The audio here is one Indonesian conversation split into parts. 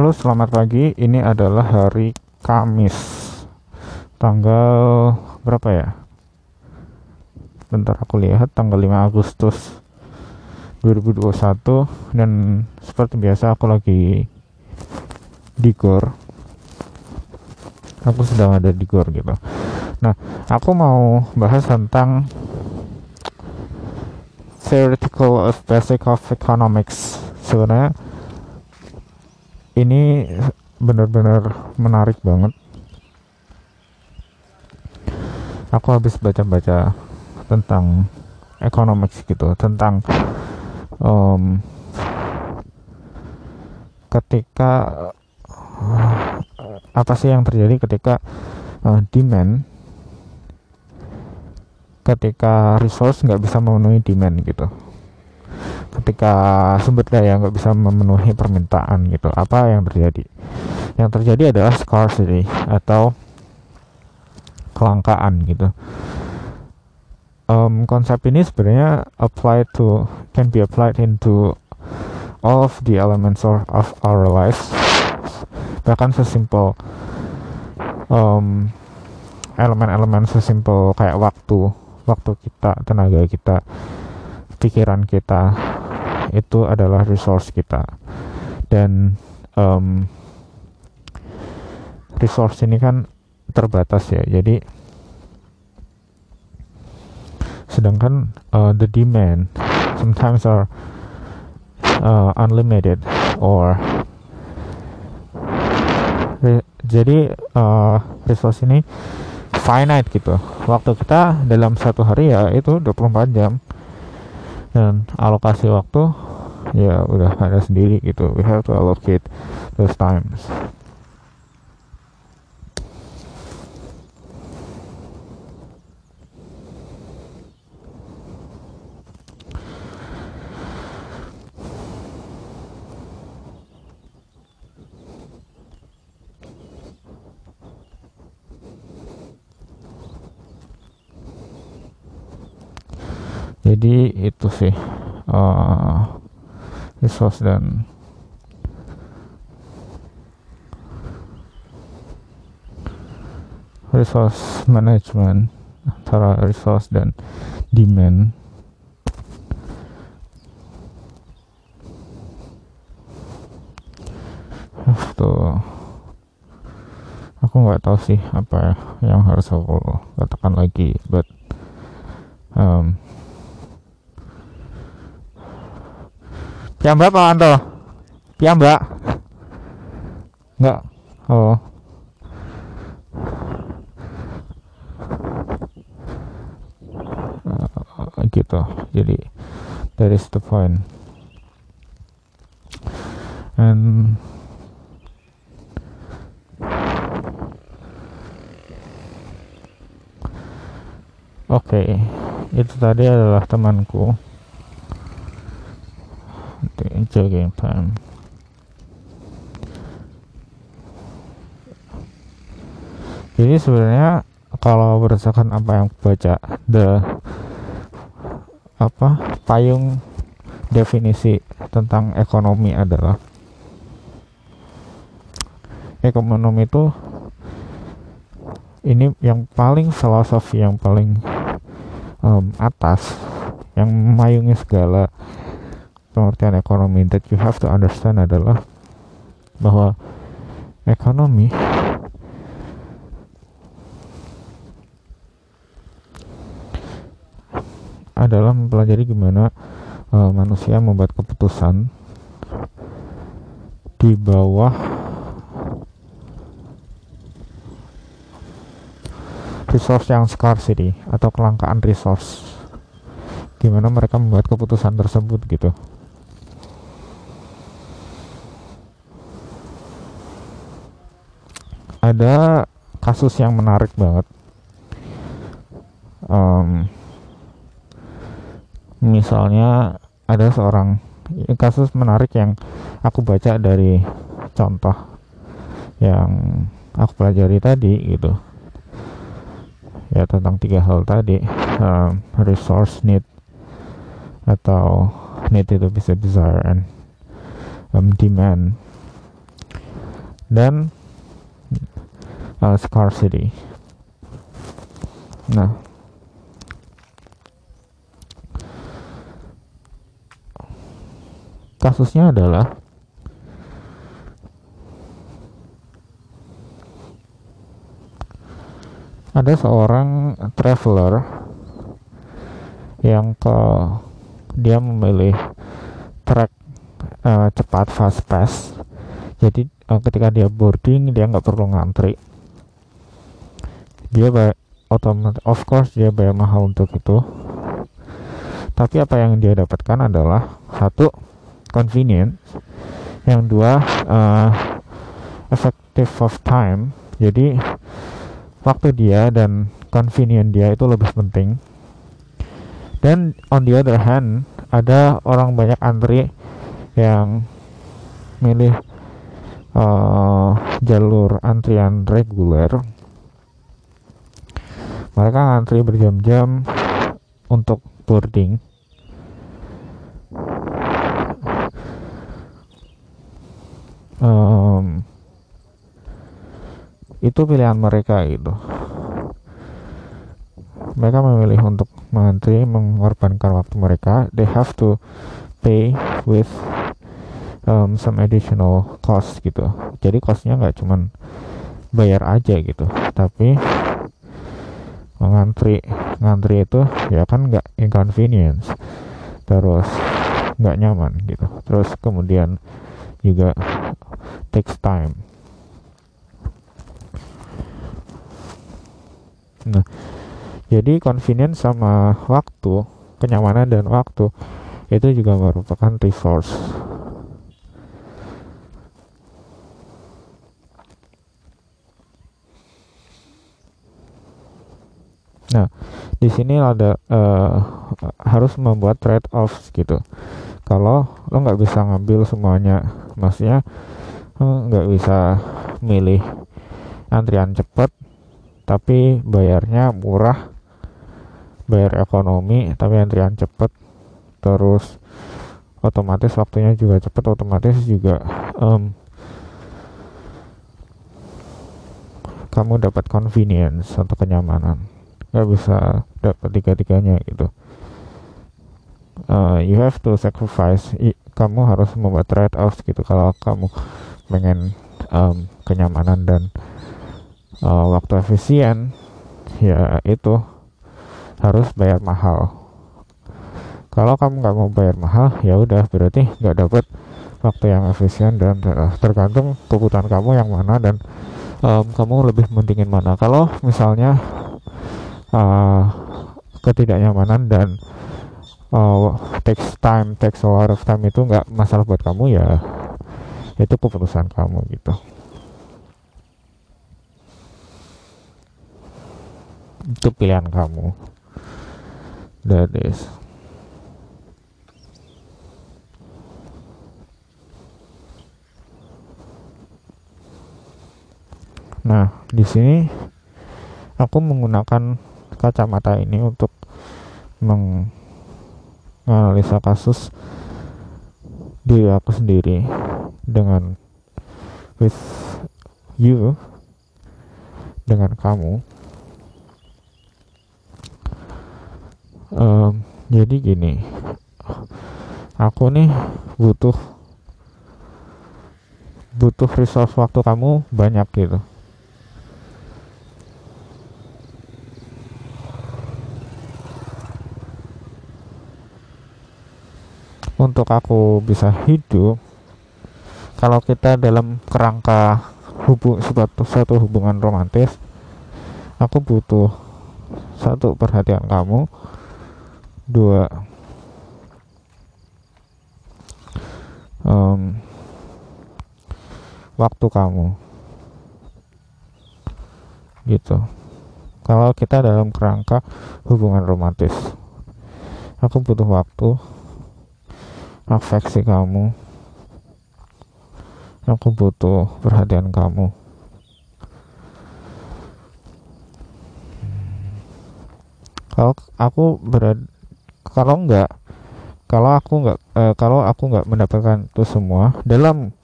Halo, selamat pagi. Ini adalah hari Kamis. Tanggal berapa ya? Bentar aku lihat tanggal 5 Agustus 2021 dan seperti biasa aku lagi di GOR. Aku sedang ada di GOR gitu. Nah, aku mau bahas tentang theoretical basic of economics. Sebenarnya ini benar-benar menarik banget. Aku habis baca-baca tentang economics gitu, tentang um, ketika uh, apa sih yang terjadi ketika uh, demand ketika resource nggak bisa memenuhi demand gitu ketika sumber daya nggak bisa memenuhi permintaan gitu apa yang terjadi? Yang terjadi adalah scarcity atau kelangkaan gitu. Um, konsep ini sebenarnya apply to can be applied into all of the elements of, our lives. Bahkan sesimpel um, elemen-elemen sesimpel kayak waktu waktu kita tenaga kita pikiran kita itu adalah resource kita. Dan um, resource ini kan terbatas ya. Jadi sedangkan uh, the demand sometimes are uh, unlimited or re, jadi uh, resource ini finite gitu. Waktu kita dalam satu hari ya itu 24 jam dan alokasi waktu ya udah ada sendiri gitu. We have to allocate those times jadi itu sih uh, resource dan resource management antara resource dan demand. Tuh aku nggak tahu sih apa yang harus aku katakan lagi but um, Piyambak Pak Anto? Piyambak? Enggak. Oh. Uh, gitu. Jadi that is the point. And Oke, okay. itu tadi adalah temanku jogging time jadi sebenarnya kalau berdasarkan apa yang baca the apa payung definisi tentang ekonomi adalah ekonomi itu ini yang paling filosofi yang paling um, atas yang memayungi segala pengertian ekonomi that you have to understand adalah bahwa ekonomi adalah mempelajari gimana uh, manusia membuat keputusan di bawah resource yang scarcity atau kelangkaan resource. Gimana mereka membuat keputusan tersebut gitu ada kasus yang menarik banget. Um, misalnya ada seorang kasus menarik yang aku baca dari contoh yang aku pelajari tadi gitu. Ya tentang tiga hal tadi um, resource need atau need itu bisa desire and um, demand. Dan uh, scarcity. Nah, kasusnya adalah ada seorang traveler yang ke dia memilih track uh, cepat fast pass. Jadi uh, ketika dia boarding dia nggak perlu ngantri dia bayar otomatis of course dia bayar mahal untuk itu. Tapi apa yang dia dapatkan adalah satu convenient yang dua uh, effective of time. Jadi waktu dia dan convenient dia itu lebih penting. Dan on the other hand ada orang banyak antri yang milih uh, jalur antrian reguler mereka ngantri berjam-jam untuk boarding. Um, itu pilihan mereka gitu. Mereka memilih untuk mengantri mengorbankan waktu mereka. They have to pay with um, some additional cost gitu. Jadi costnya nggak cuman bayar aja gitu. Tapi mengantri ngantri itu ya kan nggak inconvenience. Terus nggak nyaman gitu. Terus kemudian juga takes time. Nah, jadi convenience sama waktu, kenyamanan dan waktu itu juga merupakan resource. Nah, di sini ada uh, harus membuat trade offs gitu. Kalau lo nggak bisa ngambil semuanya, maksudnya nggak bisa milih antrian cepat tapi bayarnya murah bayar ekonomi tapi antrian cepet terus otomatis waktunya juga cepet otomatis juga um, kamu dapat convenience atau kenyamanan nggak bisa dapat tiga-tiganya gitu. Uh, you have to sacrifice. I, kamu harus membuat trade off gitu. Kalau kamu pengen um, kenyamanan dan uh, waktu efisien ya itu harus bayar mahal. Kalau kamu nggak mau bayar mahal ya udah berarti nggak dapat waktu yang efisien dan uh, tergantung kebutuhan kamu yang mana dan um, kamu lebih mentingin mana. Kalau misalnya uh, ketidaknyamanan dan uh, takes time takes a lot of time itu nggak masalah buat kamu ya itu keputusan kamu gitu. Itu pilihan kamu. That is. Nah di sini aku menggunakan kacamata ini untuk menganalisa kasus diri aku sendiri dengan with you dengan kamu. Um, jadi gini aku nih butuh butuh resource waktu kamu banyak gitu untuk aku bisa hidup kalau kita dalam kerangka hubung suatu, suatu hubungan romantis aku butuh satu perhatian kamu. Dua um, waktu kamu. Gitu. Kalau kita dalam kerangka hubungan romantis aku butuh waktu afeksi kamu. Aku butuh perhatian kamu. Kalau aku berada kalau enggak kalau aku enggak uh, kalau aku enggak mendapatkan itu semua dalam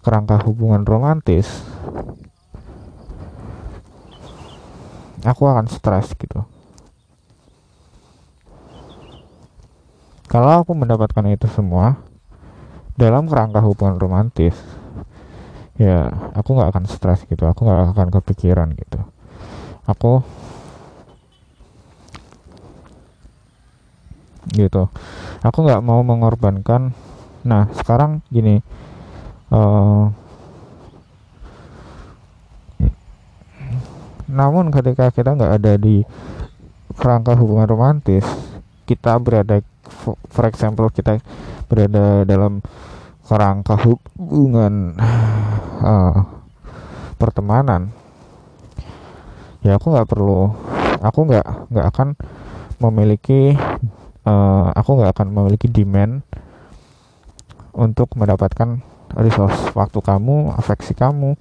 kerangka hubungan romantis aku akan stres gitu kalau aku mendapatkan itu semua dalam kerangka hubungan romantis ya aku nggak akan stres gitu. Aku nggak akan kepikiran gitu. Aku gitu. Aku nggak mau mengorbankan. Nah sekarang gini uh, namun ketika kita nggak ada di kerangka hubungan romantis kita berada for example kita berada dalam kerangka hubungan uh, pertemanan. Ya aku nggak perlu aku nggak nggak akan memiliki uh, aku nggak akan memiliki demand untuk mendapatkan resource waktu kamu afeksi kamu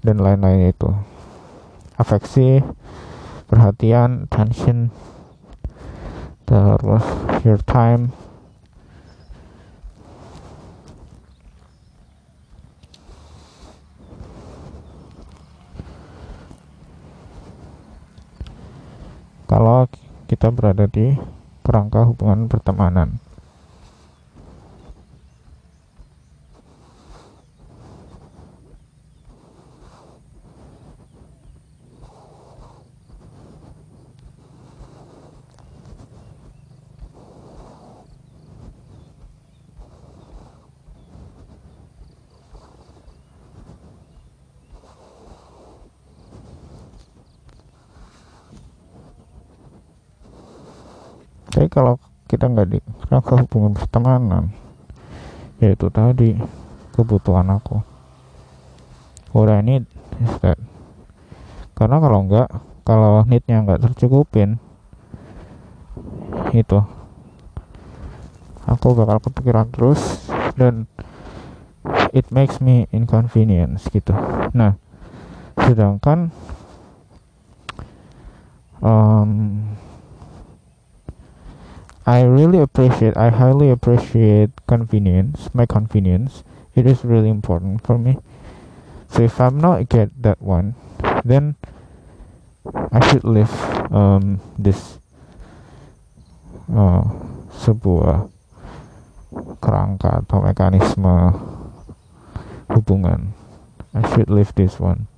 dan lain-lain itu. Afeksi perhatian attention terus your time. Kalau kita berada di kerangka hubungan pertemanan tapi kalau kita nggak di rangka hubungan pertemanan yaitu tadi kebutuhan aku. What I need is that. Karena kalau nggak kalau neednya nggak tercukupin itu. Aku bakal kepikiran terus dan it makes me inconvenience gitu. Nah sedangkan um, I really appreciate I highly appreciate convenience my convenience. It is really important for me. So if I'm not get that one then I should leave um, this uh, sebuah kerangka atau mekanisme hubungan. I should leave this one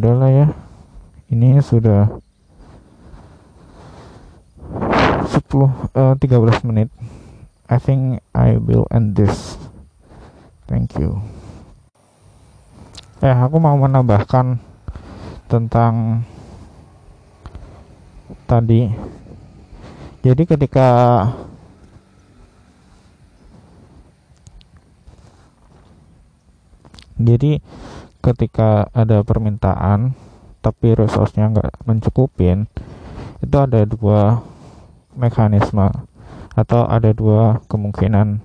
udahlah ya. Ini sudah 10 uh, 13 menit. I think I will end this. Thank you. Eh aku mau menambahkan tentang tadi. Jadi ketika jadi ketika ada permintaan tapi resource-nya nggak mencukupin itu ada dua mekanisme atau ada dua kemungkinan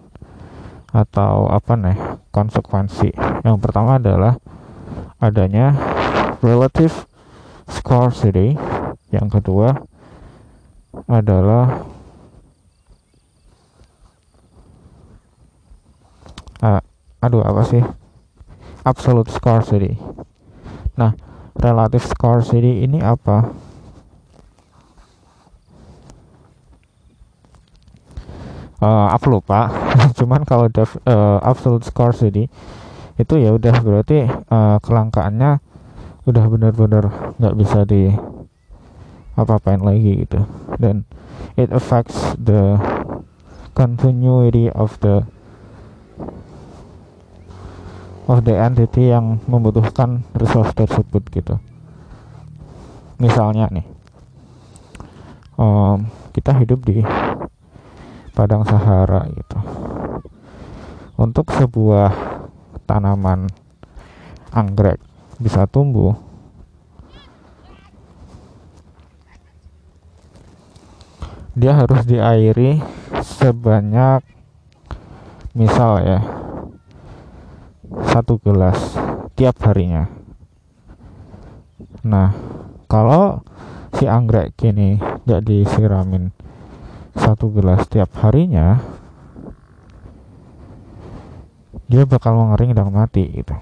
atau apa nih konsekuensi. Yang pertama adalah adanya relative scarcity yang kedua adalah uh, aduh apa sih absolute scarcity. Nah, relative scarcity ini apa? Uh, aku lupa. Cuman kalau def, uh, absolute scarcity itu ya udah berarti uh, kelangkaannya udah benar-benar nggak bisa di apa-apain lagi gitu dan it affects the continuity of the of the entity yang membutuhkan resource tersebut gitu. Misalnya nih um, kita hidup di padang Sahara gitu. Untuk sebuah tanaman anggrek bisa tumbuh dia harus diairi sebanyak misal ya satu gelas tiap harinya. Nah kalau si anggrek kini tidak disiramin satu gelas tiap harinya dia bakal mengering dan mati gitu.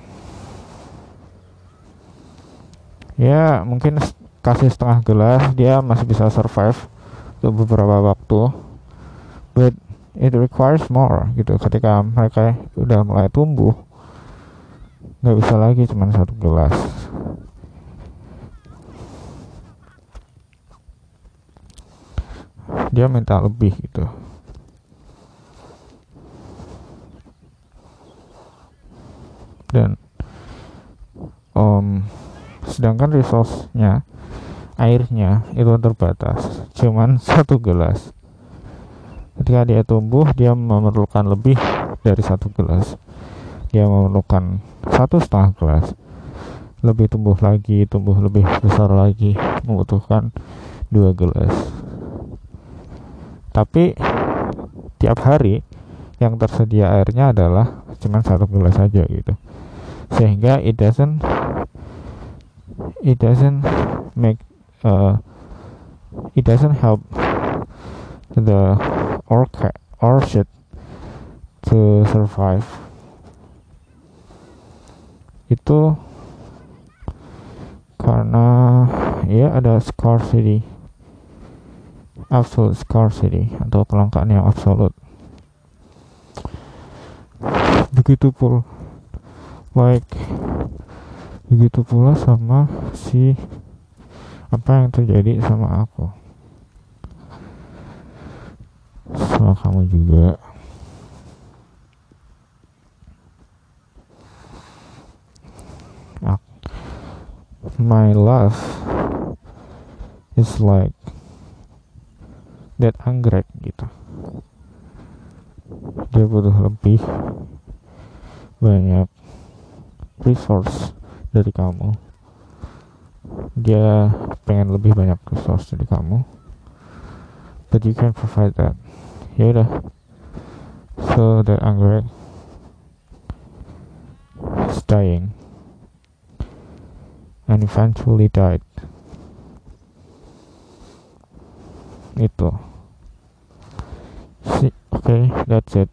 Ya mungkin kasih setengah gelas dia masih bisa survive untuk beberapa waktu. But it requires more gitu. Ketika mereka udah mulai tumbuh nggak bisa lagi cuma satu gelas. Dia minta lebih gitu. Dan um, sedangkan resource-nya airnya itu terbatas. Cuman satu gelas. Ketika dia tumbuh dia memerlukan lebih dari satu gelas dia memerlukan satu setengah gelas. Lebih tumbuh lagi tumbuh lebih besar lagi membutuhkan dua gelas. Tapi tiap hari yang tersedia airnya adalah cuma satu gelas saja gitu. Sehingga it doesn't it doesn't make uh, it doesn't help the orchid orchid to survive itu karena ya ada scarcity. Absolute scarcity atau kelangkaan yang absolut begitu pula like begitu pula sama si apa yang terjadi sama aku. Sama kamu juga my love is like that anggrek gitu. Dia butuh lebih banyak resource dari kamu. Dia pengen lebih banyak resource dari kamu. But you can provide that. Ya udah. So that anggrek is dying and eventually died. Itu. See, okay, that's it.